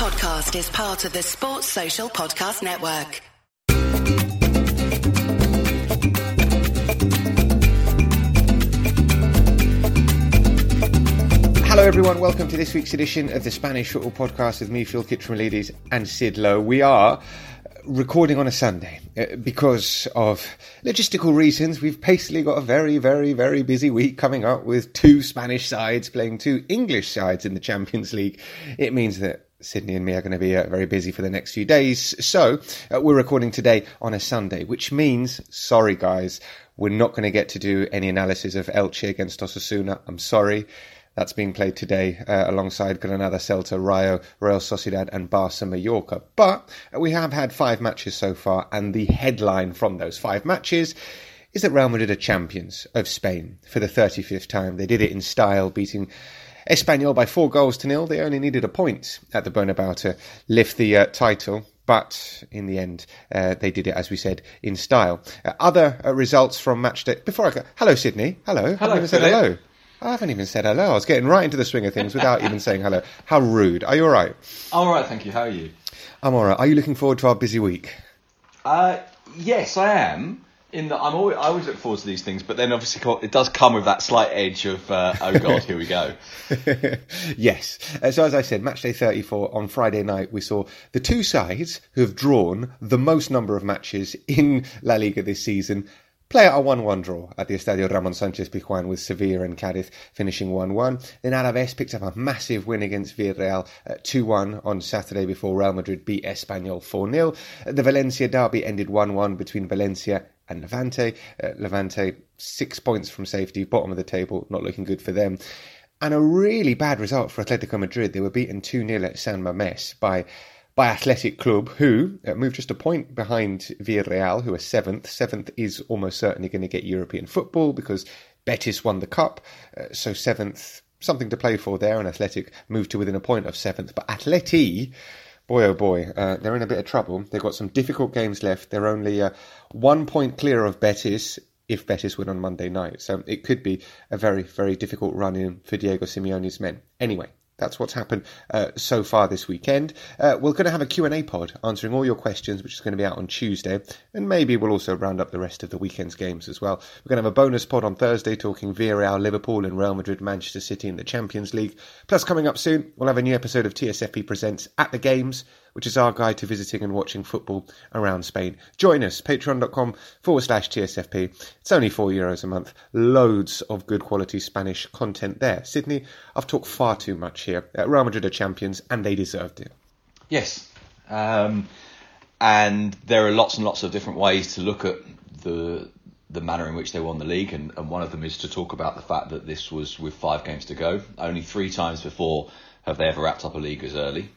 podcast is part of the Sports Social Podcast Network. Hello, everyone. Welcome to this week's edition of the Spanish Football Podcast with me, Phil Kitromilides, and Sid Lowe. We are recording on a Sunday uh, because of logistical reasons. We've basically got a very, very, very busy week coming up with two Spanish sides playing two English sides in the Champions League. It means that Sydney and me are going to be uh, very busy for the next few days. So uh, we're recording today on a Sunday, which means, sorry guys, we're not going to get to do any analysis of Elche against Osasuna. I'm sorry. That's being played today uh, alongside Granada, Celta, Rayo, Real Sociedad, and Barca Mallorca. But we have had five matches so far, and the headline from those five matches is that Real Madrid are champions of Spain for the 35th time. They did it in style, beating Espanyol by four goals to nil. They only needed a point at the Bernabeu to lift the uh, title. But in the end, uh, they did it, as we said, in style. Uh, other uh, results from match day. Before I go, hello, Sydney. Hello. Hello, I said hello. I haven't even said hello. I was getting right into the swing of things without even saying hello. How rude. Are you all right? All right, thank you. How are you? I'm all right. Are you looking forward to our busy week? Uh, yes, I am. In that I'm always, I always look forward to these things, but then obviously it does come with that slight edge of uh, oh god, here we go. yes. Uh, so as I said, match day 34 on Friday night, we saw the two sides who have drawn the most number of matches in La Liga this season play out a 1-1 draw at the Estadio Ramon Sanchez Pizjuan with Sevilla and Cadiz finishing 1-1. Then Alaves picked up a massive win against Villarreal 2-1 on Saturday before Real Madrid beat Espanyol 4-0. The Valencia derby ended 1-1 between Valencia and Levante. Uh, Levante six points from safety, bottom of the table, not looking good for them. And a really bad result for Atletico Madrid. They were beaten 2-0 at San Mamés by by Athletic Club, who uh, moved just a point behind Villarreal, who are seventh. Seventh is almost certainly going to get European football because Betis won the cup. Uh, so seventh, something to play for there, and Athletic moved to within a point of seventh. But Atleti, boy oh boy, uh, they're in a bit of trouble. They've got some difficult games left. They're only uh, one point clear of Betis if Betis win on Monday night. So it could be a very, very difficult run in for Diego Simeone's men. Anyway, that's what's happened uh, so far this weekend. Uh, we're going to have a Q&A pod answering all your questions, which is going to be out on Tuesday. And maybe we'll also round up the rest of the weekend's games as well. We're going to have a bonus pod on Thursday talking Villarreal, Liverpool and Real Madrid, Manchester City in the Champions League. Plus, coming up soon, we'll have a new episode of TSFP Presents at the Games, which is our guide to visiting and watching football around Spain. Join us, patreon.com forward slash TSFP. It's only four euros a month. Loads of good quality Spanish content there. Sydney, I've talked far too much here. Uh, Real Madrid are champions and they deserved it. Yes. Um, and there are lots and lots of different ways to look at the the manner in which they won the league, and, and one of them is to talk about the fact that this was with five games to go. Only three times before have they ever wrapped up a league as early.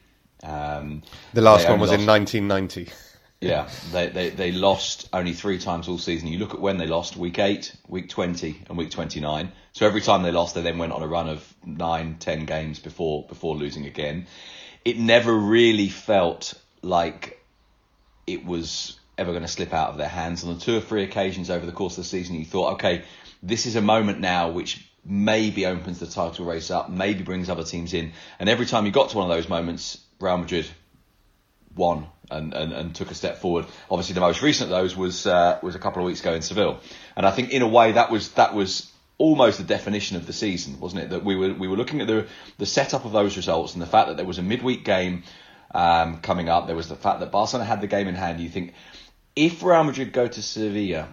Um, the last one was lost, in 1990. Yeah, they, they, they lost only three times all season. You look at when they lost week 8, week 20, and week 29. So every time they lost, they then went on a run of nine, ten games before before losing again. It never really felt like it was ever going to slip out of their hands. On the two or three occasions over the course of the season, you thought, okay, this is a moment now which maybe opens the title race up, maybe brings other teams in. And every time you got to one of those moments, Real Madrid won and, and, and took a step forward. Obviously, the most recent of those was uh, was a couple of weeks ago in Seville, and I think in a way that was that was almost the definition of the season, wasn't it? That we were we were looking at the the setup of those results and the fact that there was a midweek game um, coming up. There was the fact that Barcelona had the game in hand. You think if Real Madrid go to Sevilla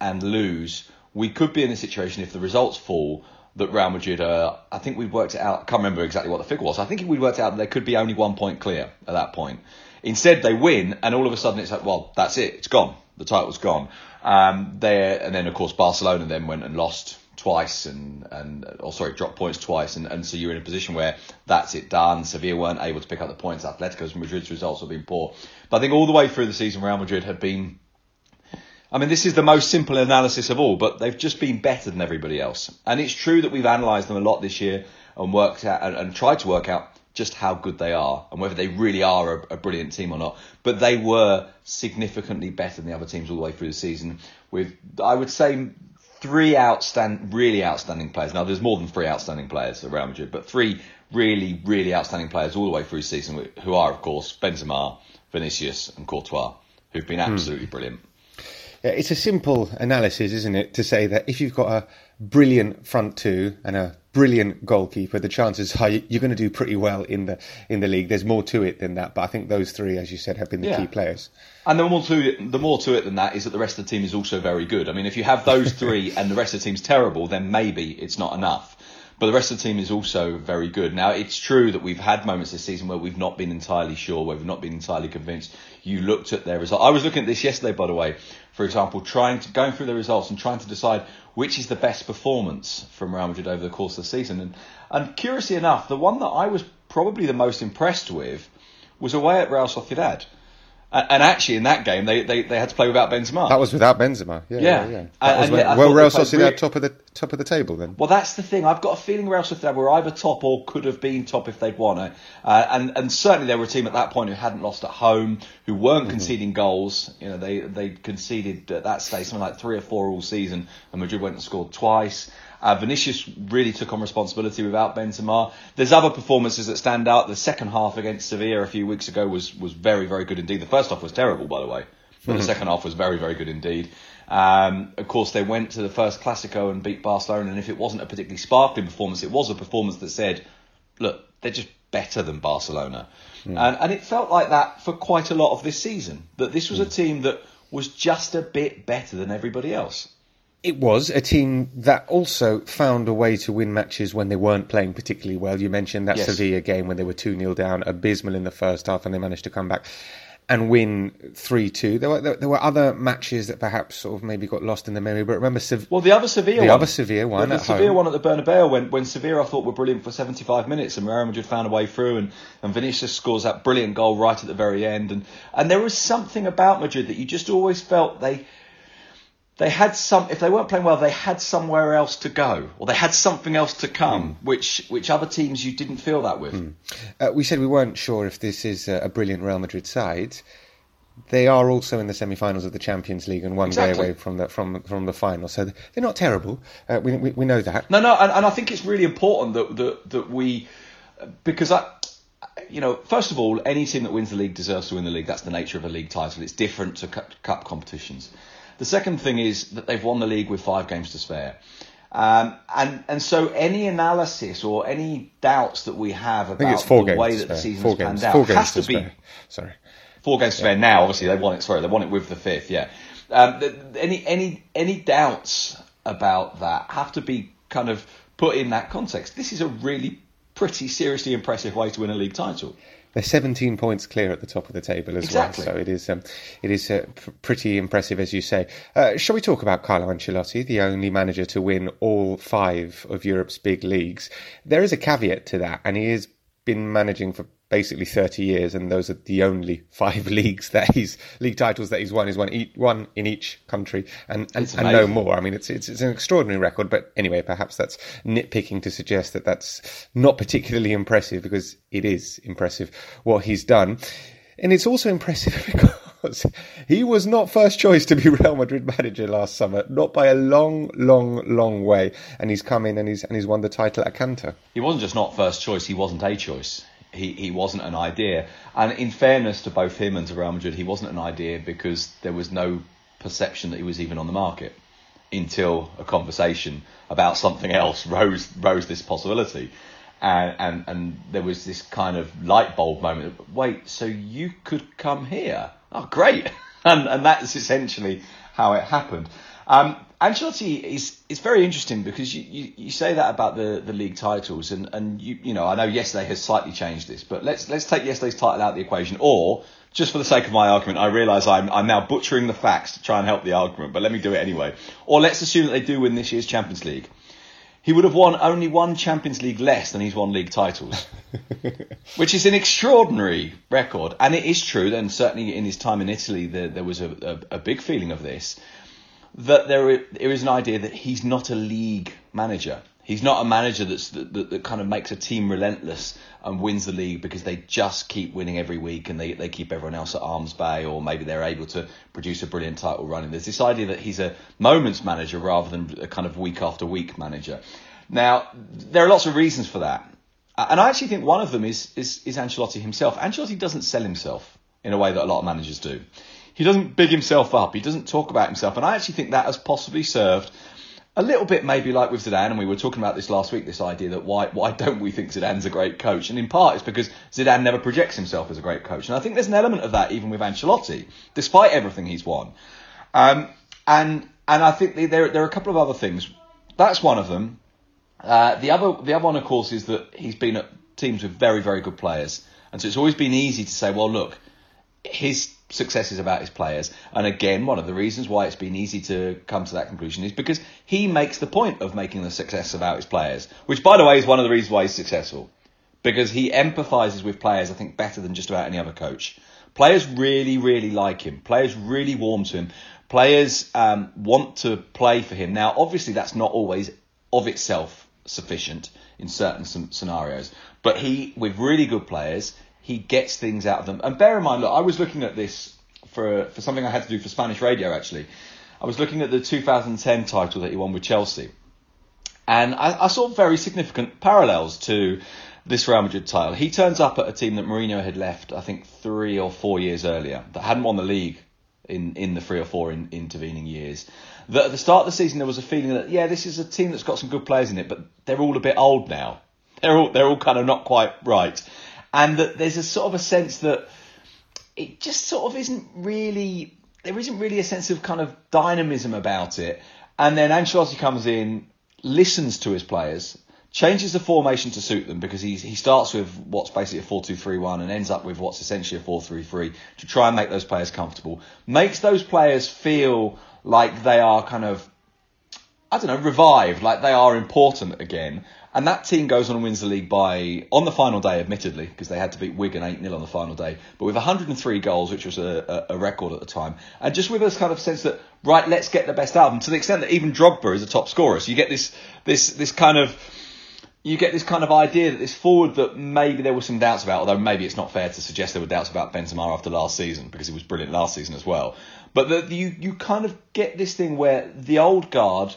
and lose, we could be in a situation if the results fall that Real Madrid I think we worked it out, I can't remember exactly what the figure was. I think we worked out that they could be only one point clear at that point. Instead, they win, and all of a sudden it's like, well, that's it, it's gone. The title's gone. Um, there, and then of course Barcelona then went and lost twice, and and or sorry, dropped points twice, and, and so you're in a position where that's it done. Sevilla weren't able to pick up the points. Atletico Madrid's results have been poor, but I think all the way through the season, Real Madrid had been I mean, this is the most simple analysis of all, but they've just been better than everybody else. And it's true that we've analysed them a lot this year and worked out and, and, tried to work out just how good they are and whether they really are a, a, brilliant team or not. But they were significantly better than the other teams all the way through the season, with I would say three outstanding, really outstanding players. Now, there's more than three outstanding players at Real Madrid, but three really, really outstanding players all the way through the season, who are, of course, Benzema, Vinicius, and Courtois, who've been absolutely hmm. brilliant. Yeah, it's a simple analysis, isn't it, to say that if you've got a brilliant front two and a brilliant goalkeeper, the chances are you're going to do pretty well in the in the league. There's more to it than that, but I think those three, as you said, have been the yeah. key players. And the more to it, the more to it than that is that the rest of the team is also very good. I mean, if you have those three and the rest of the team's terrible, then maybe it's not enough. But the rest of the team is also very good. Now, it's true that we've had moments this season where we've not been entirely sure, where we've not been entirely convinced. You looked at their result. I was looking at this yesterday, by the way, for example, trying to going through the results and trying to decide which is the best performance from Real Madrid over the course of the season. And, and curiously enough, the one that I was probably the most impressed with was away at Real Sociedad. And actually, in that game, they, they, they had to play without Benzema. That was without Benzema. Yeah, yeah. yeah, yeah. And, and well, Real Sociedad really... top of the top of the table then. Well, that's the thing. I've got a feeling Real Sociedad were either top or could have been top if they'd won it. Uh, and and certainly they were a team at that point who hadn't lost at home, who weren't mm-hmm. conceding goals. You know, they they conceded at that stage something like three or four all season, and Madrid went and scored twice. Uh, Vinicius really took on responsibility without Benzema. There's other performances that stand out. The second half against Sevilla a few weeks ago was was very very good indeed. The first half was terrible, by the way, but the hmm. second half was very very good indeed. Um, of course, they went to the first Clasico and beat Barcelona, and if it wasn't a particularly sparkling performance, it was a performance that said, "Look, they're just better than Barcelona," mm. and, and it felt like that for quite a lot of this season. That this was mm. a team that was just a bit better than everybody else. It was a team that also found a way to win matches when they weren't playing particularly well. You mentioned that yes. Sevilla game when they were 2 0 down, abysmal in the first half, and they managed to come back and win 3 2. There were, there were other matches that perhaps sort of maybe got lost in the memory, but remember. Sev- well, the other Sevilla the one. other Sevilla one. The, the Sevilla home. one at the Bernabeu when, when Sevilla I thought were brilliant for 75 minutes and Real Madrid found a way through and, and Vinicius scores that brilliant goal right at the very end. And, and there was something about Madrid that you just always felt they they had some if they weren't playing well they had somewhere else to go or they had something else to come mm. which which other teams you didn't feel that with mm. uh, we said we weren't sure if this is a, a, brilliant Real Madrid side they are also in the semi-finals of the Champions League and one exactly. way away from the from from the final so they're not terrible uh, we, we, we know that no no and, and I think it's really important that that, that we because I you know, first of all, any team that wins the league deserves to win the league. That's the nature of a league title. It's different to cup competitions. The second thing is that they've won the league with five games to spare. Um, and and so any analysis or any doubts that we have about the way that the season's panned out has to, to be sorry four games to spare now. Obviously, they won it. Sorry, they won it with the fifth. Yeah. Um, any any any doubts about that have to be kind of put in that context. This is a really pretty seriously impressive way to win a league title. They're 17 points clear at the top of the table as exactly. well, so it is um, it is uh, p- pretty impressive, as you say. Uh, shall we talk about Carlo Ancelotti, the only manager to win all five of Europe's big leagues? There is a caveat to that, and he has been managing for basically 30 years, and those are the only five leagues that he's league titles that he's won. He's won each, one in each country, and and, and, no more. I mean, it's, it's it's an extraordinary record. But anyway, perhaps that's nitpicking to suggest that that's not particularly impressive because it is impressive what he's done, and it's also impressive because. He was not first choice to be Real Madrid manager last summer, not by a long, long, long way. And he's come in and he's and he's won the title at Canter. He wasn't just not first choice; he wasn't a choice he, he wasn't an idea. And in fairness to both him and to Real Madrid, he wasn't an idea because there was no perception that he was even on the market until a conversation about something else rose rose this possibility. And, and and there was this kind of light bulb moment. Wait, so you could come here? Oh, great! And and that's essentially how it happened. Um, Ancelotti is is very interesting because you, you, you, say that about the, the league titles and, and you you know I know yesterday has slightly changed this, but let's let's take yesterday's title out of the equation. Or just for the sake of my argument, I realise I'm I'm now butchering the facts to try and help the argument, but let me do it anyway. Or let's assume that they do win this year's Champions League. He would have won only one Champions League less than he's won league titles, which is an extraordinary record. And it is true, and certainly in his time in Italy, there, there was a, a, a big feeling of this that there is an idea that he's not a league manager. He's not a manager that's that, that, that, kind of makes a team relentless and wins the league because they just keep winning every week and they, they keep everyone else at arm's bay or maybe they're able to produce a brilliant title run. there's this idea that he's a moments manager rather than a kind of week after week manager. Now, there are lots of reasons for that. Uh, and I actually think one of them is, is, is Ancelotti himself. Ancelotti doesn't sell himself in a way that a lot of managers do. He doesn't big himself up. He doesn't talk about himself. And I actually think that has possibly served a little bit maybe like with Zidane, and we were talking about this last week, this idea that why why don't we think Zidane's a great coach? And in part it's because Zidane never projects himself as a great coach. And I think there's an element of that even with Ancelotti, despite everything he's won. Um, and and I think there there are a couple of other things. That's one of them. Uh, the other the other one, of course, is that he's been at teams with very very good players, and so it's always been easy to say, well, look, his success is about his players. And again, one of the reasons why it's been easy to come to that conclusion is because he makes the point of making the success about his players, which, by the way, is one of the reasons why he's successful. Because he empathizes with players, I think, better than just about any other coach. Players really, really like him. Players really warm to him. Players um, want to play for him. Now, obviously, that's not always of itself sufficient in certain scenarios. But he, with really good players, he gets things out of them. And bear in mind, look, I was looking at this for for something I had to do for Spanish radio actually. I was looking at the 2010 title that he won with Chelsea, and I, I saw very significant parallels to this Real Madrid title. He turns up at a team that Mourinho had left, I think, three or four years earlier, that hadn't won the league in, in the three or four in, intervening years. That at the start of the season, there was a feeling that, yeah, this is a team that's got some good players in it, but they're all a bit old now. They're all, they're all kind of not quite right and that there's a sort of a sense that it just sort of isn't really there isn't really a sense of kind of dynamism about it. And then Ancelotti comes in, listens to his players, changes the formation to suit them because he he starts with what's basically a 4-2-3-1 and ends up with what's essentially a 4-3-3 to try and make those players comfortable. Makes those players feel like they are kind of I don't know, revived, like they are important again. And that team goes on and wins the league by, on the final day, admittedly, because they had to beat Wigan 8 0 on the final day, but with 103 goals, which was a, a, record at the time. And just with this kind of sense that, right, let's get the best out of them, to the extent that even Drogba is a top scorer. So you get this, this, this kind of, you get this kind of idea that this forward that maybe there were some doubts about, although maybe it's not fair to suggest there were doubts about Benzema after last season, because he was brilliant last season as well. But that you, you kind of get this thing where the old guard,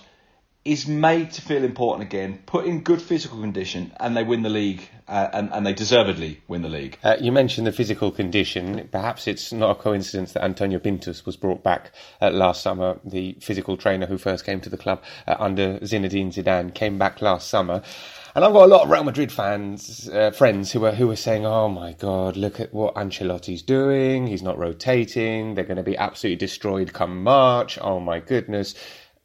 is made to feel important again, put in good physical condition, and they win the league, uh, and, and they deservedly win the league. Uh, you mentioned the physical condition. Perhaps it's not a coincidence that Antonio Pintus was brought back uh, last summer. The physical trainer who first came to the club uh, under Zinedine Zidane came back last summer. And I've got a lot of Real Madrid fans, uh, friends who are who are saying, "Oh my God, look at what Ancelotti's doing. He's not rotating. They're going to be absolutely destroyed come March. Oh my goodness."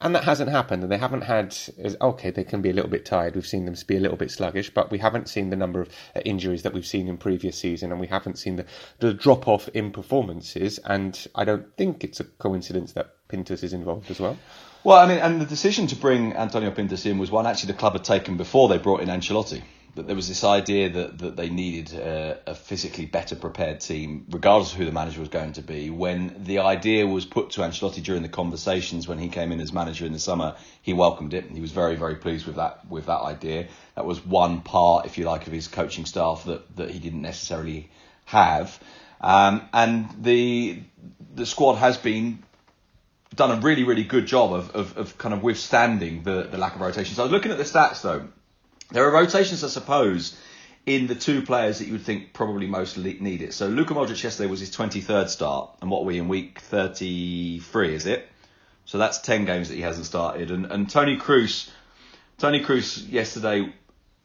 And that hasn't happened. And they haven't had, okay, they can be a little bit tired. We've seen them be a little bit sluggish, but we haven't seen the number of uh, injuries that we've seen in previous season, and we haven't seen the, the drop off in performances. And I don't think it's a coincidence that Pintus is involved as well. Well, I mean, and the decision to bring Antonio Pintus in was one actually the club had taken before they brought in Ancelotti that there was this idea that, that they needed a, a, physically better prepared team, regardless of who the manager was going to be. When the idea was put to Ancelotti during the conversations when he came in as manager in the summer, he welcomed it. He was very, very pleased with that with that idea. That was one part, if you like, of his coaching staff that, that he didn't necessarily have. Um, and the the squad has been done a really, really good job of, of, of kind of withstanding the, the lack of rotation. So I was looking at the stats though there are rotations, I suppose, in the two players that you would think probably most need it. So Luka Modric yesterday was his 23rd start, and what are we in week 33? Is it? So that's 10 games that he hasn't started, and and Toni Kroos, Toni Kroos yesterday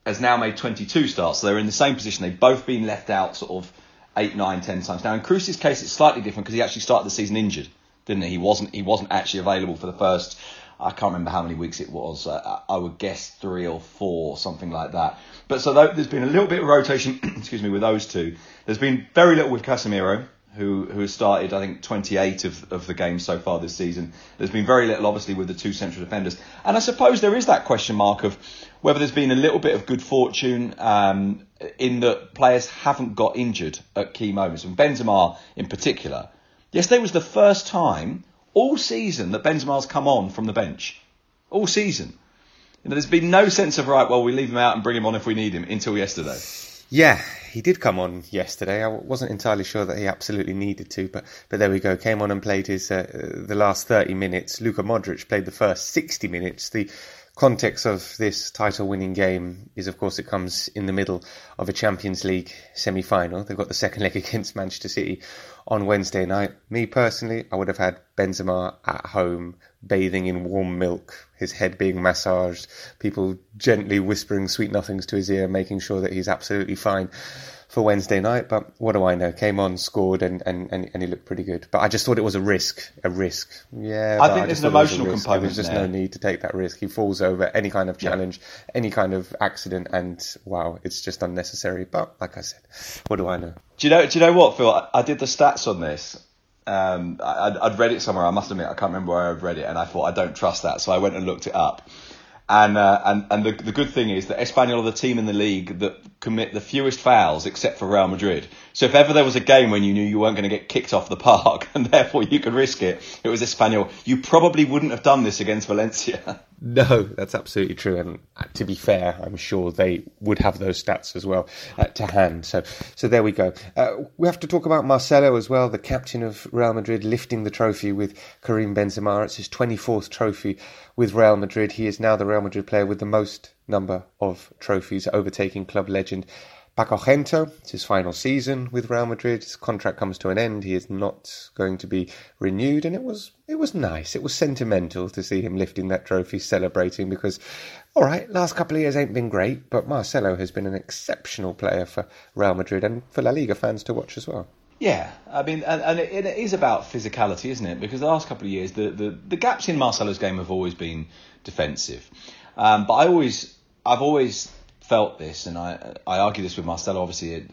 has now made 22 starts. So they're in the same position. They've both been left out sort of eight, nine, ten times. Now in Kroos's case, it's slightly different because he actually started the season injured, didn't he? He wasn't he wasn't actually available for the first I can't remember how many weeks it was. Uh, I would guess three or four, something like that. But so there's been a little bit of rotation, excuse me, with those two. There's been very little with Casemiro, who who has started I think 28 of, of the games so far this season. There's been very little, obviously, with the two central defenders. And I suppose there is that question mark of whether there's been a little bit of good fortune um, in that players haven't got injured at key moments. And Benzema in particular. Yesterday was the first time all season that Benzema's come on from the bench. All season. You know, there's been no sense of right. Well, we leave him out and bring him on if we need him until yesterday. Yeah, he did come on yesterday. I wasn't entirely sure that he absolutely needed to, but but there we go. Came on and played his uh, the last thirty minutes. Luka Modric played the first sixty minutes. The context of this title winning game is, of course, it comes in the middle of a Champions League semi final. They've got the second leg against Manchester City on Wednesday night. Me personally, I would have had Benzema at home bathing in warm milk, his head being massaged, people gently whispering sweet nothings to his ear, making sure that he's absolutely fine for Wednesday night, but what do I know? Came on, scored, and, and, and, and he looked pretty good. But I just thought it was a risk, a risk. Yeah, I think I there's an emotional component. There's just there. no need to take that risk. He falls over any kind of challenge, yeah. any kind of accident, and wow, it's just unnecessary. But like I said, what do I know? Do you know? Do you know what, Phil? I, I did the stats on this. Um, I, I'd read it somewhere. I must admit, I can't remember where I've read it, and I thought I don't trust that, so I went and looked it up. And uh, and and the, the good thing is that Espanyol are the team in the league that commit the fewest fouls, except for Real Madrid. So if ever there was a game when you knew you weren't going to get kicked off the park, and therefore you could risk it, it was Espanyol. You probably wouldn't have done this against Valencia. No, that's absolutely true. And uh, to be fair, I'm sure they would have those stats as well uh, to hand. So, so there we go. Uh, we have to talk about Marcelo as well, the captain of Real Madrid, lifting the trophy with Karim Benzema. It's his 24th trophy with Real Madrid. He is now the Real Madrid player with the most number of trophies, overtaking club legend Paco Gento, it's his final season with Real Madrid. His contract comes to an end. He is not going to be renewed, and it was it was nice. It was sentimental to see him lifting that trophy, celebrating because, all right, last couple of years ain't been great, but Marcelo has been an exceptional player for Real Madrid and for La Liga fans to watch as well. Yeah, I mean, and, and it, it is about physicality, isn't it? Because the last couple of years, the, the, the gaps in Marcelo's game have always been defensive. Um, but I always, I've always felt this, and I I argue this with Marcelo. Obviously,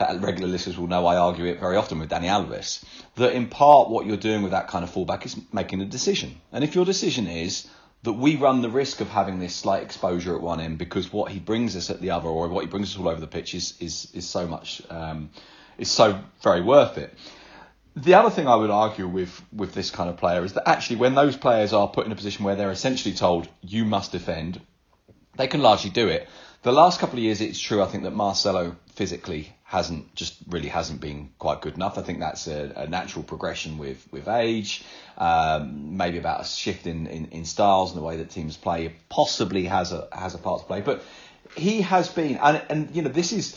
regular listeners will know I argue it very often with Dani Alves. That in part, what you're doing with that kind of fullback is making a decision, and if your decision is that we run the risk of having this slight exposure at one end because what he brings us at the other, or what he brings us all over the pitch, is is is so much um, is so very worth it. The other thing I would argue with with this kind of player is that actually when those players are put in a position where they're essentially told you must defend they can largely do it. The last couple of years, it's true. I think that Marcelo physically hasn't just really hasn't been quite good enough. I think that's a, a natural progression with with age, um, maybe about a shift in, in, in styles and the way that teams play. Possibly has a has a part to play, but he has been, and and you know this is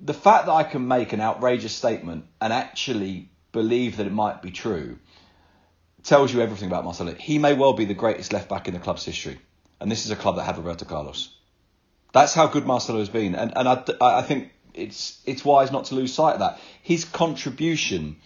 the fact that I can make an outrageous statement and actually believe that it might be true tells you everything about Marcelo. He may well be the greatest left back in the club's history and this is a club that had Roberto Carlos. That's how good Marcelo has been, and and I, I think it's it's wise not to lose sight of that. His contribution,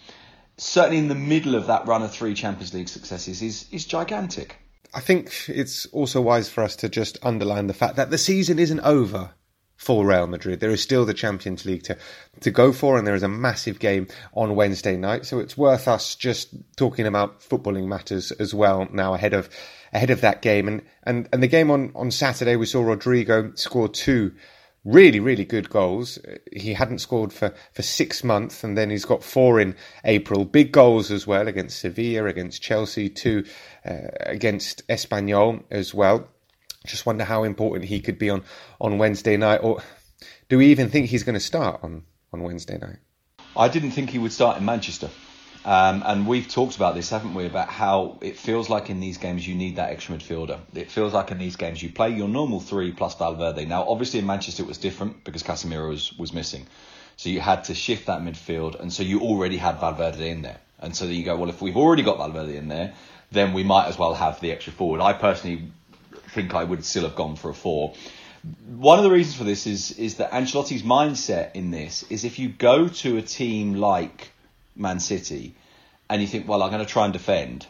certainly in the middle of that run of three Champions League successes, is is gigantic. I think it's also wise for us to just underline the fact that the season isn't over for Real Madrid. There is still the Champions League to, to go for, and there is a massive game on Wednesday night. So it's worth us just talking about footballing matters as well now ahead of ahead of that game. And and, and the game on, on Saturday, we saw Rodrygo score two really, really good goals. He hadn't scored for, for six months, and then he's got four in April. Big goals as well against Sevilla, against Chelsea, two uh, against Espanyol as well. Just wonder how important he could be on, on Wednesday night, or do we even think he's going to start on, on Wednesday night? I didn't think he would start in Manchester. Um, and we've talked about this, haven't we? About how it feels like in these games you need that extra midfielder. It feels like in these games you play your normal three plus Valverde. Now, obviously in Manchester it was different because Casemiro was, was missing. So you had to shift that midfield, and so you already had Valverde in there. And so you go, well, if we've already got Valverde in there, then we might as well have the extra forward. I personally think I would still have gone for a four. One of the reasons for this is is that Ancelotti's mindset in this is if you go to a team like Man City and you think, well, I'm going to try and defend,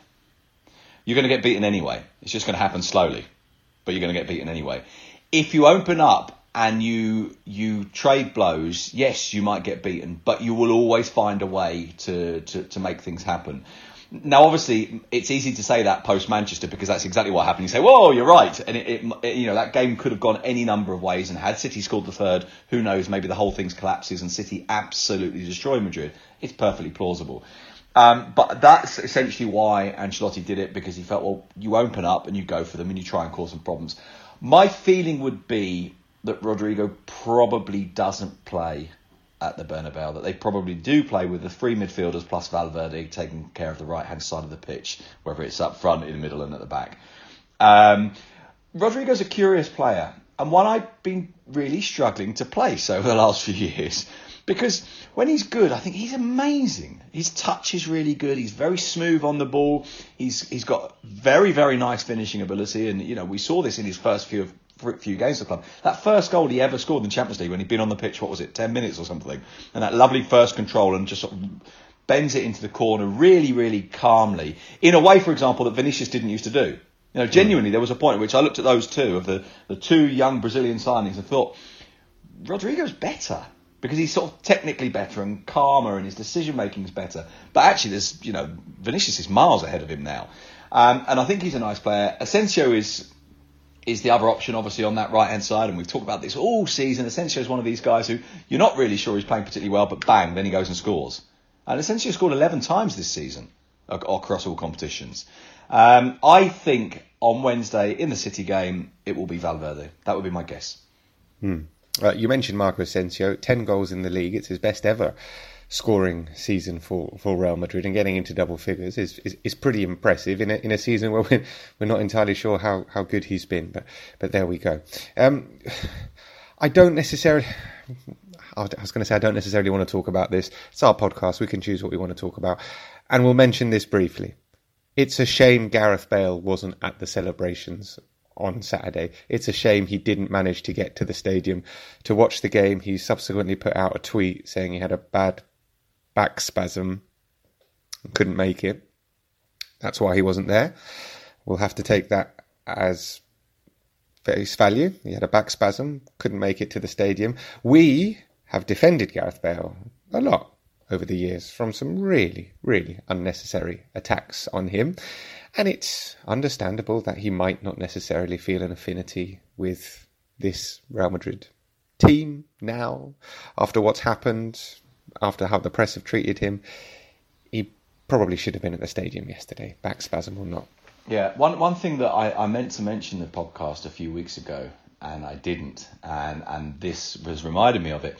you're going to get beaten anyway. It's just going to happen slowly, but you're going to get beaten anyway. If you open up and you you trade blows, yes, you might get beaten, but you will always find a way to, to, to make things happen. Now, obviously, it's easy to say that post Manchester because that's exactly what happened. You say, "Whoa, you're right," and it, it, you know that game could have gone any number of ways. And had City scored the third, who knows? Maybe the whole thing collapses and City absolutely destroy Madrid. It's perfectly plausible. Um, but that's essentially why Ancelotti did it because he felt, well, you open up and you go for them and you try and cause some problems. My feeling would be that Rodrygo probably doesn't play at the Bernabeu, that they probably do play with the three midfielders plus Valverde taking care of the right hand side of the pitch, whether it's up front, in the middle, and at the back. Um, Rodrygo's a curious player and one I've been really struggling to place over the last few years. Because when he's good, I think he's amazing. His touch is really good. He's very smooth on the ball. He's he's got very very nice finishing ability, and you know we saw this in his first few few games of the club. That first goal he ever scored in the Champions League when he'd been on the pitch, what was it, ten minutes or something, and that lovely first control and just sort of bends it into the corner really really calmly in a way, for example, that Vinicius didn't used to do. You know, genuinely, there was a point at which I looked at those two of the, the two young Brazilian signings and thought, Rodrygo's better because he's sort of technically better and calmer and his decision making is better. But actually, there's you know Vinicius is miles ahead of him now, um, and I think he's a nice player. Asensio is is the other option, obviously on that right hand side, and we've talked about this all season. Asensio is one of these guys who you're not really sure he's playing particularly well, but bang, then he goes and scores. And Asensio scored 11 times this season across all competitions. Um, I think on Wednesday in the City game, it will be Valverde. That would be my guess. Hmm. Uh, you mentioned Marco Asensio, 10 goals in the league. It's his best ever scoring season for, for Real Madrid and getting into double figures is, is, is pretty impressive in a, in a season where we're, we're not entirely sure how, how good he's been. But, but there we go. Um, I don't necessarily. I was going to say I don't necessarily want to talk about this. It's our podcast. We can choose what we want to talk about. And we'll mention this briefly. It's a shame Gareth Bale wasn't at the celebrations on Saturday. It's a shame he didn't manage to get to the stadium to watch the game. He subsequently put out a tweet saying he had a bad back spasm couldn't make it. That's why he wasn't there. We'll have to take that as face value. He had a back spasm, couldn't make it to the stadium. We have defended Gareth Bale a lot over the years from some really, really unnecessary attacks on him. And it's understandable that he might not necessarily feel an affinity with this Real Madrid team now, after what's happened, after how the press have treated him. He probably should have been at the stadium yesterday, back spasm or not. Yeah, one one thing that I, I meant to mention in the podcast a few weeks ago, and I didn't, and and this was reminded me of it,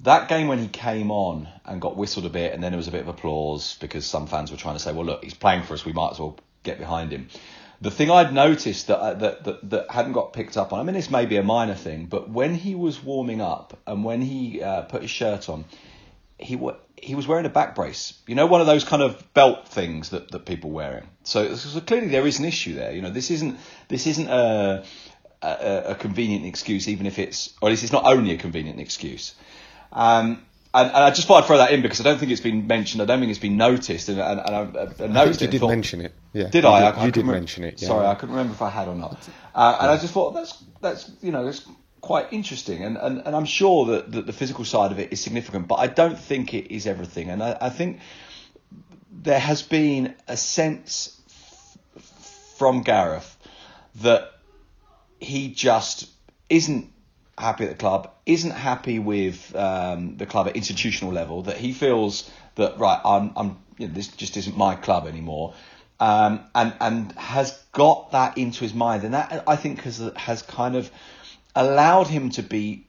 that game when he came on and got whistled a bit, and then there was a bit of applause because some fans were trying to say, "Well, look, he's playing for us. We might as well get behind him." The thing I'd noticed that, uh, that that that hadn't got picked up on. I mean, this may be a minor thing, but when he was warming up and when he uh, put his shirt on, he he was wearing a back brace. You know, one of those kind of belt things that, that people wearing. So, so clearly there is an issue there. You know, this isn't this isn't a, a, a convenient excuse, even if it's or at least it's not only a convenient excuse. Um, and, and, I just thought I'd throw that in because I don't think it's been mentioned. I don't think it's been noticed, and, and, and I, I noticed I you did thought, mention it. Yeah. Did you I? Did, I, you did mention it. Yeah. Sorry, I couldn't remember if I had or not. Uh, and yeah. I just thought that's that's you know that's quite interesting, and, and, and I'm sure that, that the physical side of it is significant, but I don't think it is everything. And I, I think there has been a sense f- from Gareth that he just isn't happy at the club, isn't happy with um, the club at institutional level, that he feels that right, I'm, I'm you know, this just isn't my club anymore, um, and and has got that into his mind, and that I think has has kind of allowed him to be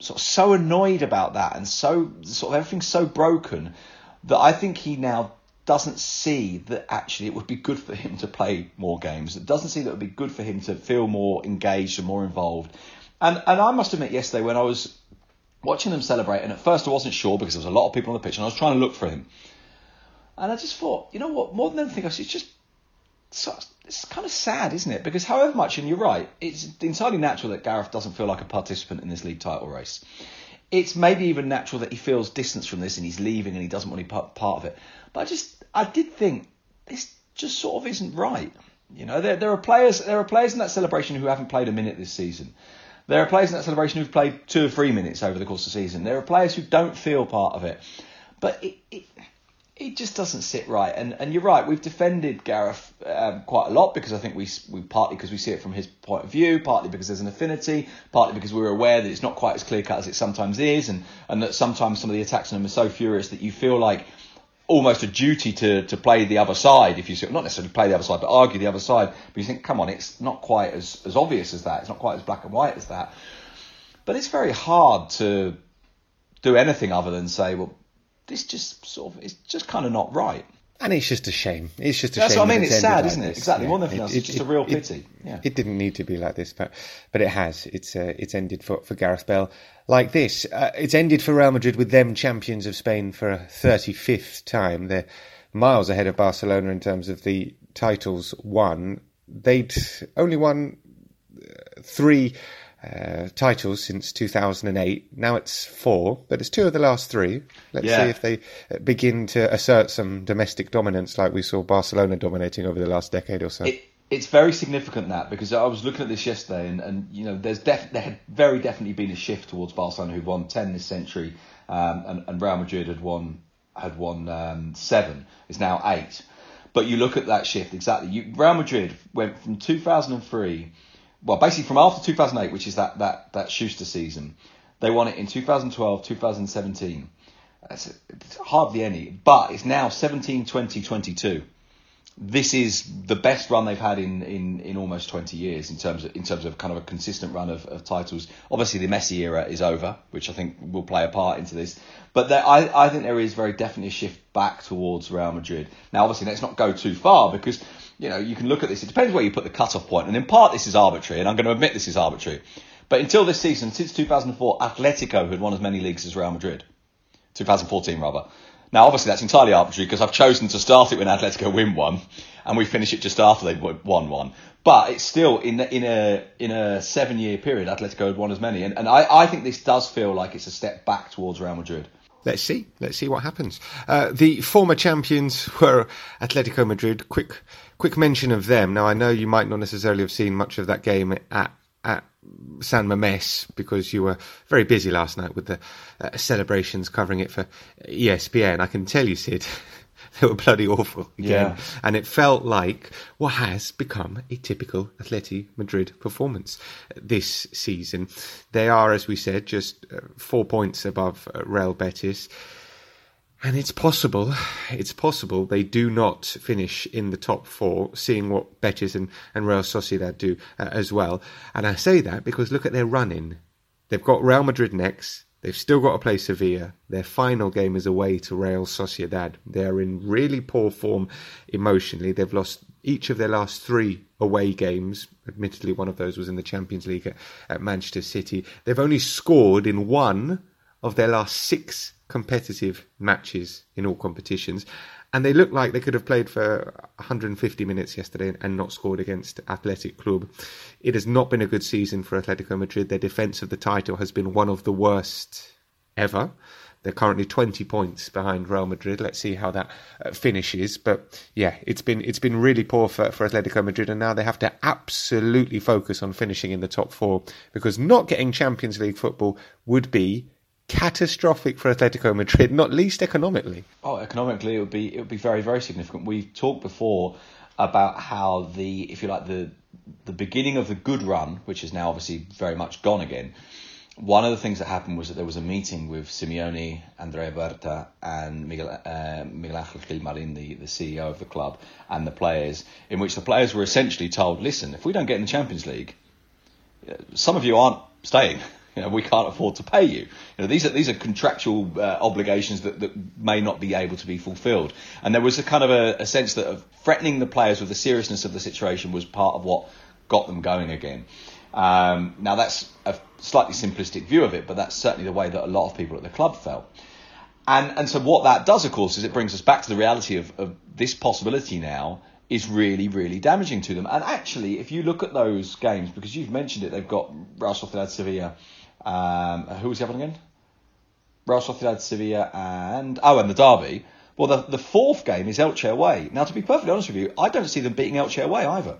sort of so annoyed about that, and so sort of everything's so broken that I think he now doesn't see that actually it would be good for him to play more games. It doesn't see that it would be good for him to feel more engaged and more involved. And and I must admit, yesterday when I was watching them celebrate, and at first I wasn't sure because there was a lot of people on the pitch, and I was trying to look for him. And I just thought, you know what? More than anything else, it's just it's kind of sad, isn't it? Because however much, and you're right, it's entirely natural that Gareth doesn't feel like a participant in this league title race. It's maybe even natural that he feels distance from this and he's leaving and he doesn't want to be part, part of it. But I just, I did think this just sort of isn't right. You know, there, there are players, there are players in that celebration who haven't played a minute this season. There are players in that celebration who've played two or three minutes over the course of the season. There are players who don't feel part of it. But it, it, it just doesn't sit right. And and you're right, we've defended Gareth um, quite a lot because I think we we partly because we see it from his point of view, partly because there's an affinity, partly because we're aware that it's not quite as clear cut as it sometimes is, and and that sometimes some of the attacks on him are so furious that you feel like almost a duty to, to play the other side, if you see, not necessarily play the other side, but argue the other side. But you think, come on, it's not quite as, as obvious as that. It's not quite as black and white as that. But it's very hard to do anything other than say, well, this just sort of, it's just kind of not right. And it's just a shame. It's just a That's shame. what I mean. It's sad, like isn't it? this. Exactly. More than anything else, it's just a real pity. It, Yeah. it didn't need to be like this, but but it has. It's uh, it's ended for, for Gareth Bale like this. Uh, it's ended for Real Madrid with them champions of Spain for a 35th time. They're miles ahead of Barcelona in terms of the titles won. They'd only won uh, three uh, titles since 2008. Now it's four, but it's two of the last three. Let's Yeah. see if they uh, begin to assert some domestic dominance like we saw Barcelona dominating over the last decade or so. It, it's very significant that because I was looking at this yesterday, and, and you know, there's def- there had very definitely been a shift towards Barcelona, who won ten this century, um, and, and Real Madrid had won had won um, seven. It's now eight. But you look at that shift exactly. You, Real Madrid went from 2003, well, basically from after 2008, which is that that that Schuster season. They won it in 2012, 2017. That's hardly any, but it's now 17, 20, 22 this is the best run they've had in, in, in almost 20 years in terms of in terms of kind of a consistent run of, of titles. Obviously, the Messi era is over, which I think will play a part into this. But there, I, I think there is very definitely a shift back towards Real Madrid. Now, obviously, let's not go too far because you know you can look at this. It depends where you put the cut-off point, and in part this is arbitrary, and I'm going to admit this is arbitrary. But until this season, since 2004, Atletico had won as many leagues as Real Madrid. 2014 rather. Now, obviously, that's entirely arbitrary because I've chosen to start it when Atletico win one, and we finish it just after they've won one. But it's still in in a in a seven year period, Atletico had won as many, and, and I, I think this does feel like it's a step back towards Real Madrid. Let's see. Let's see what happens. Uh, the former champions were Atletico Madrid. Quick, quick mention of them. Now I know you might not necessarily have seen much of that game at at San Mames because you were very busy last night with the uh, celebrations covering it for ESPN. I can tell you, Sid, they were bloody awful again, Yeah. and it felt like what has become a typical Atleti Madrid performance this season. They are, as we said, just uh, four points above uh, Real Betis. And it's possible, it's possible they do not finish in the top four, seeing what Betis and, and Real Sociedad do uh, as well. And I say that because look at their run-in. They've got Real Madrid next. They've still got to play Sevilla. Their final game is away to Real Sociedad. They are in really poor form emotionally. They've lost each of their last three away games. Admittedly, one of those was in the Champions League at, at Manchester City. They've only scored in one of their last six competitive matches in all competitions. And they look like they could have played for 150 minutes yesterday and not scored against Athletic Club. It has not been a good season for Atletico Madrid. Their defence of the title has been one of the worst ever. They're currently 20 points behind Real Madrid. Let's see how that uh, finishes. But yeah, it's been it's been really poor for, for Atletico Madrid, and now they have to absolutely focus on finishing in the top four because not getting Champions League football would be catastrophic for Atletico Madrid, not least economically. Oh, economically, it would be it would be very very significant. We've talked before about how the if you like the the beginning of the good run, which is now obviously very much gone again. One of the things that happened was that there was a meeting with Simeone, Andrea Berta, and Miguel, uh, Miguel Angel Gil Marin, the, the CEO of the club, and the players, in which the players were essentially told, listen, if we don't get in the Champions League, uh, some of you aren't staying. You know, we can't afford to pay you. You know, these are these are contractual uh, obligations that, that may not be able to be fulfilled. And there was a kind of a, a sense that of threatening the players with the seriousness of the situation was part of what got them going again. Um, now that's a slightly simplistic view of it, but that's certainly the way that a lot of people at the club felt. And and so what that does, of course, is it brings us back to the reality of, of this possibility now is really, really damaging to them. And actually, if you look at those games, because you've mentioned it, they've got Real Sociedad Sevilla. Um, who was the other one again? Real Sociedad Sevilla and oh, and the derby. Well, the the fourth game is Elche away. Now, to be perfectly honest with you, I don't see them beating Elche away either.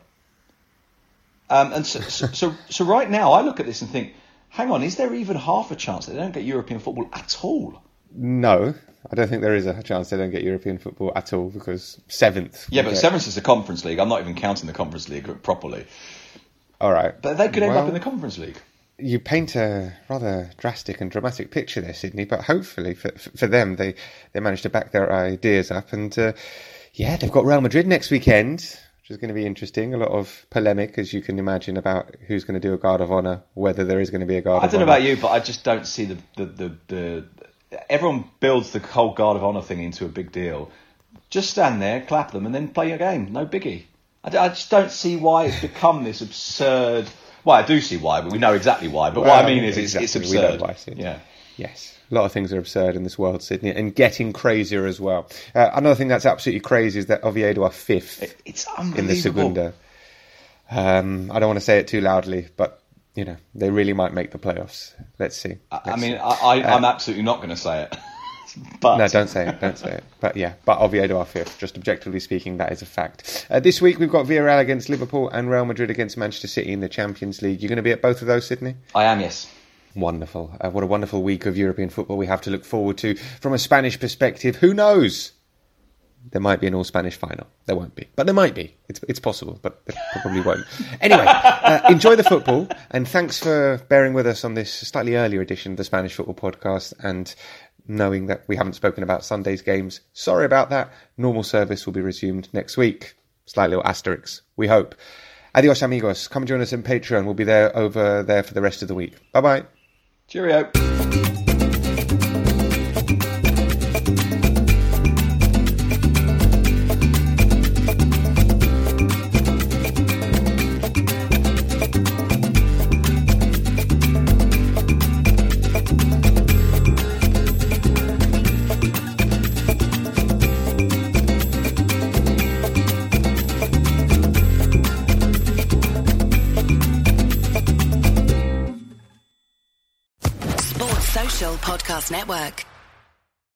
Um, and so, so, so, so right now, I look at this and think, hang on, is there even half a chance that they don't get European football at all? No, I don't think there is a chance they don't get European football at all because seventh. Yeah, but get- seventh is the Conference League. I'm not even counting the Conference League properly. All right, But they could end Well- up in the Conference League. You paint a rather drastic and dramatic picture there, Sydney. But hopefully for for them, they they managed to back their ideas up, and uh, yeah, they've got Real Madrid next weekend, which is going to be interesting. A lot of polemic, as you can imagine, about who's going to do a guard of honor, whether there is going to be a guard. Of Honor. I don't know honor. about you, but I just don't see the the, the, the everyone builds the whole guard of honor thing into a big deal. Just stand there, clap them, and then play your game. No biggie. I just don't see why it's become this absurd. Well, I do see why, but we know exactly why. But what I mean is, it's, it's exactly, we know absurd. why, Sydney. yeah. Yes, a lot of things are absurd in this world, Sydney, and getting crazier as well. Uh, another thing that's absolutely crazy is that Oviedo are fifth It's in the. Segunda. Um, I don't want to say it too loudly, but you know they really might make the playoffs. Let's see. I, I Let's mean, see. I, I, I'm absolutely not going to say it. but No, don't say it. Don't say it. But yeah, but Oviedo are fifth. Just objectively speaking, that is a fact. Uh, this week we've got Villarreal against Liverpool and Real Madrid against Manchester City in the Champions League. You're going to be at both of those, Sydney? I am, yes. Wonderful. Uh, what a wonderful week of European football we have to look forward to. From a Spanish perspective, who knows? There might be an all Spanish final. There won't be. But there might be. It's, it's possible, but there probably won't. Anyway, uh, enjoy the football, and thanks for bearing with us on this slightly earlier edition of the Spanish Football Podcast and knowing that we haven't spoken about Sunday's games. Sorry about that. Normal service will be resumed next week. Slight little asterisk, we hope. Adios, amigos. Come join us on Patreon. We'll be there over there for the rest of the week. Bye bye. Cheerio.